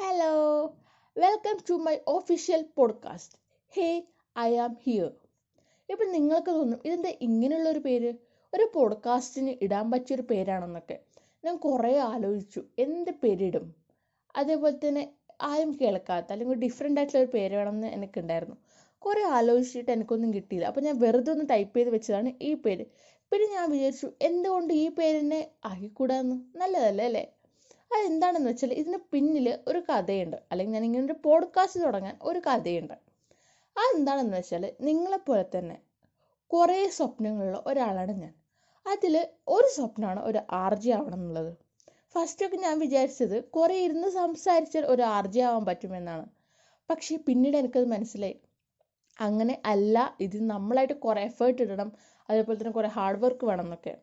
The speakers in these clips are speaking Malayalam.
Hello, welcome to my official podcast hey I am here. ഇപ്പം നിങ്ങൾക്ക് തോന്നും ഇതെന്താ ഇങ്ങനെയുള്ളൊരു പേര്? ഒരു പോഡ്കാസ്റ്റിന് ഇടാൻ പറ്റിയൊരു പേരാണെന്നൊക്കെ. ഞാൻ കുറേ ആലോചിച്ചു എന്ത് പേരിടും? അതേപോലെ തന്നെ ആരും കേൾക്കാത്ത അല്ലെങ്കിൽ ഡിഫറെന്റ് ആയിട്ടുള്ള ഒരു പേര് വേണമെന്ന് എനിക്കുണ്ടായിരുന്നു. കുറേ ആലോചിച്ചിട്ട് എനിക്കൊന്നും കിട്ടിയില്ല. അപ്പോൾ ഞാൻ വെറുതെ ഒന്ന് ടൈപ്പ് ചെയ്ത് വെച്ചതാണ് ഈ പേര്. പിന്നെ ഞാൻ വിചാരിച്ചു എന്തുകൊണ്ട് ഈ പേരിനെ ആക്കിക്കൂടാന്ന്? നല്ലതല്ലേ? അല്ലേ? അതെന്താണെന്ന് വെച്ചാൽ ഇതിന് പിന്നിൽ ഒരു കഥയുണ്ട്. അല്ലെങ്കിൽ ഞാൻ ഇങ്ങനെ ഒരു പോഡ്കാസ്റ്റ് തുടങ്ങാൻ ഒരു കഥയുണ്ട്. അതെന്താണെന്ന് വെച്ചാൽ നിങ്ങളെപ്പോലെ തന്നെ കുറേ സ്വപ്നങ്ങളുള്ള ഒരാളാണ് ഞാൻ. അതിൽ ഒരു സ്വപ്നമാണ് ഒരു ആർജി ആവണം എന്നുള്ളത് ഫസ്റ്റൊക്കെ ഞാൻ വിചാരിച്ചത് കുറേ ഇരുന്ന് സംസാരിച്ചാൽ ഒരു ആർ ജി ആവാൻ പറ്റുമെന്നാണ്. പക്ഷേ പിന്നീട് എനിക്കത് മനസ്സിലായി. അങ്ങനെ അല്ല ഇത് നമ്മളായിട്ട് കുറേ എഫേർട്ട് ഇടണം അതേപോലെ തന്നെ കുറേ ഹാർഡ് വർക്ക് വേണം എന്നൊക്കെ.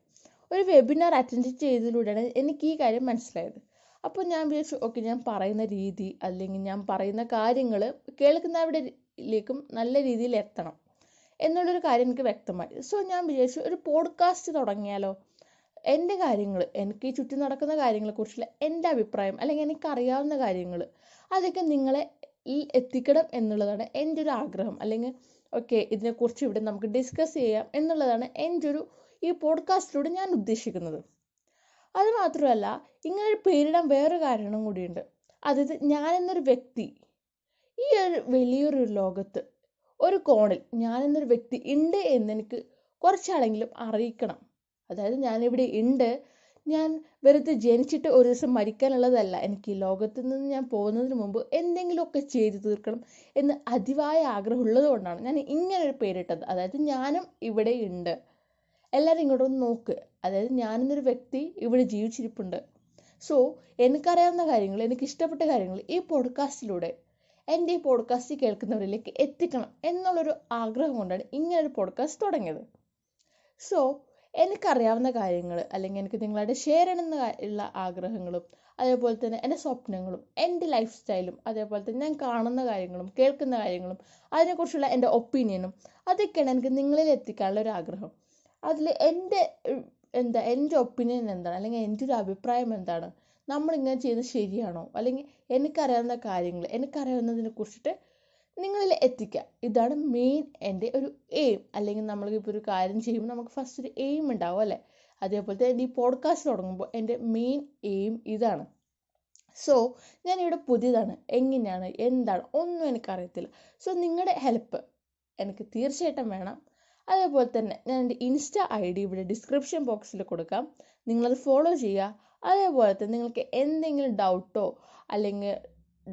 ഒരു വെബിനാർ അറ്റൻഡ് ചെയ്തതിലൂടെയാണ് എനിക്ക് ഈ കാര്യം മനസ്സിലായത്. അപ്പോൾ ഞാൻ വിചാരിച്ചു ഓക്കെ ഞാൻ പറയുന്ന രീതി അല്ലെങ്കിൽ ഞാൻ പറയുന്ന കാര്യങ്ങൾ കേൾക്കുന്നവരിലേക്കും നല്ല രീതിയിൽ എത്തണം. എന്നുള്ളൊരു കാര്യം എനിക്ക് വ്യക്തമായി. സോ ഞാൻ വിചാരിച്ചു ഒരു പോഡ്കാസ്റ്റ് തുടങ്ങിയാലോ? എന്റെ കാര്യങ്ങൾ എനിക്ക് ഈ ചുറ്റും നടക്കുന്ന കാര്യങ്ങളെക്കുറിച്ചുള്ള എന്റെ അഭിപ്രായം അല്ലെങ്കിൽ എനിക്കറിയാവുന്ന കാര്യങ്ങൾ അതൊക്കെ നിങ്ങളെ ഈ എത്തിക്കണം എന്നുള്ളതാണ് എന്റെ ഒരു ആഗ്രഹം. അല്ലെങ്കിൽ ഓക്കെ ഇതിനെക്കുറിച്ച് ഇവിടെ നമുക്ക് ഡിസ്കസ് ചെയ്യാം എന്നുള്ളതാണ് എന്റെ ഒരു ഈ പോഡ്കാസ്റ്റിലൂടെ ഞാൻ ഉദ്ദേശിക്കുന്നത്. അത് മാത്രമല്ല ഇങ്ങനെ ഒരു പേരിടാൻ വേറൊരു കാരണം കൂടിയുണ്ട്. അതായത് ഞാൻ എന്നൊരു വ്യക്തി ഈ ഒരു വലിയൊരു ലോകത്ത് ഒരു കോണിൽ ഞാൻ എന്നൊരു വ്യക്തി ഉണ്ട് എന്നെനിക്ക് കുറച്ചാളെങ്കിലും അറിയിക്കണം. അതായത് ഞാനിവിടെ ഉണ്ട്. ഞാൻ വെറുതെ ജനിച്ചിട്ട് ഒരു ദിവസം മരിക്കാനുള്ളതല്ല. എനിക്ക് ഈ ലോകത്ത് നിന്ന് ഞാൻ പോകുന്നതിന് മുമ്പ് എന്തെങ്കിലുമൊക്കെ ചെയ്തു തീർക്കണം എന്ന് അതിവായ ആഗ്രഹമുള്ളത് കൊണ്ടാണ് ഞാൻ ഇങ്ങനെ ഒരു പേരിട്ടത്. അതായത് ഞാനും ഇവിടെ ഉണ്ട്. എല്ലാവരും ഇങ്ങോട്ടൊന്ന് നോക്ക്. അതായത് ഞാനെന്നൊരു വ്യക്തി ഇവിടെ ജീവിച്ചിരിപ്പുണ്ട്. സോ എനിക്കറിയാവുന്ന കാര്യങ്ങൾ എനിക്ക് ഇഷ്ടപ്പെട്ട കാര്യങ്ങൾ ഈ പോഡ്കാസ്റ്റിലൂടെ എന്റെ ഈ പോഡ്കാസ്റ്റ് കേൾക്കുന്നവരിലേക്ക് എത്തിക്കണം എന്നുള്ളൊരു ആഗ്രഹം കൊണ്ടാണ് ഇങ്ങനൊരു പോഡ്കാസ്റ്റ് തുടങ്ങിയത്. സോ എനിക്കറിയാവുന്ന കാര്യങ്ങൾ അല്ലെങ്കിൽ എനിക്ക് നിങ്ങളായിട്ട് ഷെയർ ചെയ്യണമെന്ന് ഉള്ള ആഗ്രഹങ്ങളും അതേപോലെ തന്നെ എന്റെ സ്വപ്നങ്ങളും എന്റെ ലൈഫ് സ്റ്റൈലും അതേപോലെ തന്നെ ഞാൻ കാണുന്ന കാര്യങ്ങളും കേൾക്കുന്ന കാര്യങ്ങളും അതിനെക്കുറിച്ചുള്ള എന്റെ ഒപ്പീനിയനും അതൊക്കെയാണ് എനിക്ക് നിങ്ങളിൽ എത്തിക്കാനുള്ള ഒരു ആഗ്രഹം. അതിൽ എന്റെ എന്താ എന്റെ ഒപ്പീനിയൻ എന്താണ്? അല്ലെങ്കിൽ എന്റെ ഒരു അഭിപ്രായം എന്താണ്? നമ്മളിങ്ങനെ ചെയ്ത് ശരിയാണോ? അല്ലെങ്കിൽ എനിക്കറിയാവുന്ന കാര്യങ്ങൾ എനിക്കറിയാവുന്നതിനെ കുറിച്ചിട്ട് നിങ്ങളിൽ എത്തിക്കുക. ഇതാണ് മെയിൻ എന്റെ ഒരു എയിം അല്ലെങ്കിൽ നമ്മൾ നമ്മളിപ്പോൾ ഒരു കാര്യം ചെയ്യുമ്പോൾ നമുക്ക് ഫസ്റ്റ് ഒരു എയിം ഉണ്ടാവും അല്ലേ? അതേപോലെ തന്നെ ഈ പോഡ്കാസ്റ്റ് തുടങ്ങുമ്പോൾ എന്റെ മെയിൻ എയിം ഇതാണ്. സോ ഞാനിവിടെ പുതിയതാണ്. എങ്ങനെയാണ്? എന്താണ്? ഒന്നും എനിക്കറിയത്തില്ല. സോ നിങ്ങളുടെ ഹെൽപ്പ് എനിക്ക് തീർച്ചയായിട്ടും വേണം. അതേപോലെ തന്നെ ഞാൻ എന്റെ ഇൻസ്റ്റ ഐ ഡി ഇവിടെ ഡിസ്ക്രിപ്ഷൻ ബോക്സിൽ കൊടുക്കാം. നിങ്ങളത് ഫോളോ ചെയ്യുക. അതേപോലെ തന്നെ നിങ്ങൾക്ക് എന്തെങ്കിലും ഡൗട്ടോ അല്ലെങ്കിൽ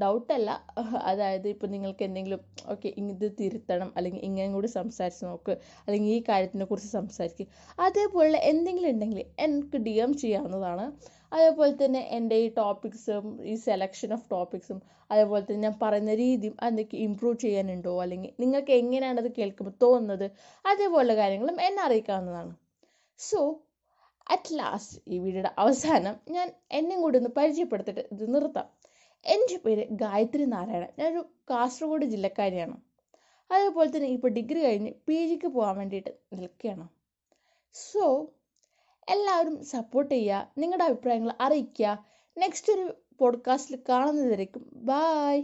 ഡൗട്ടല്ല അതായത് ഇപ്പോൾ നിങ്ങൾക്ക് എന്തെങ്കിലും ഓക്കെ ഇത് തിരുത്തണം അല്ലെങ്കിൽ ഇങ്ങനെ കൂടി സംസാരിച്ച് നോക്ക് അല്ലെങ്കിൽ ഈ കാര്യത്തിനെ കുറിച്ച് സംസാരിക്കുക അതേപോലെ എന്തെങ്കിലും ഉണ്ടെങ്കിൽ എനിക്ക് ഡി എം ചെയ്യാവുന്നതാണ്. അതേപോലെ തന്നെ എന്റെ ഈ ടോപ്പിക്സും ഈ സെലക്ഷൻ ഓഫ് ടോപ്പിക്സും അതേപോലെ തന്നെ ഞാൻ പറയുന്ന രീതിയും അതൊക്കെ ഇമ്പ്രൂവ് ചെയ്യാനുണ്ടോ? അല്ലെങ്കിൽ നിങ്ങൾക്ക് എങ്ങനെയാണ് അത് കേൾക്കുമ്പോൾ തോന്നുന്നത്? അതേപോലുള്ള കാര്യങ്ങളും എന്നെ അറിയിക്കാവുന്നതാണ്. സോ അറ്റ് ലാസ്റ്റ് ഈ വീഡിയോയുടെ അവസാനം ഞാൻ എന്നെയും കൂടി ഒന്ന് പരിചയപ്പെടുത്തിയിട്ട് ഇത് നിർത്താം. എന്റെ പേര് ഗായത്രി നാരായണൻ. ഞാനൊരു കാസർഗോഡ് ജില്ലക്കാരിയാണ്. അതേപോലെ തന്നെ ഇപ്പോൾ ഡിഗ്രി കഴിഞ്ഞ് പി ജിക്ക് പോകാൻ വേണ്ടിയിട്ട് നിൽക്കുകയാണ് സോ എല്ലാവരും സപ്പോർട്ട് ചെയ്യുക നിങ്ങളുടെ അഭിപ്രായങ്ങൾ അറിയിക്കുക. നെക്സ്റ്റ് ഒരു പോഡ്കാസ്റ്റിൽ കാണുന്നതായിരിക്കും ബായ്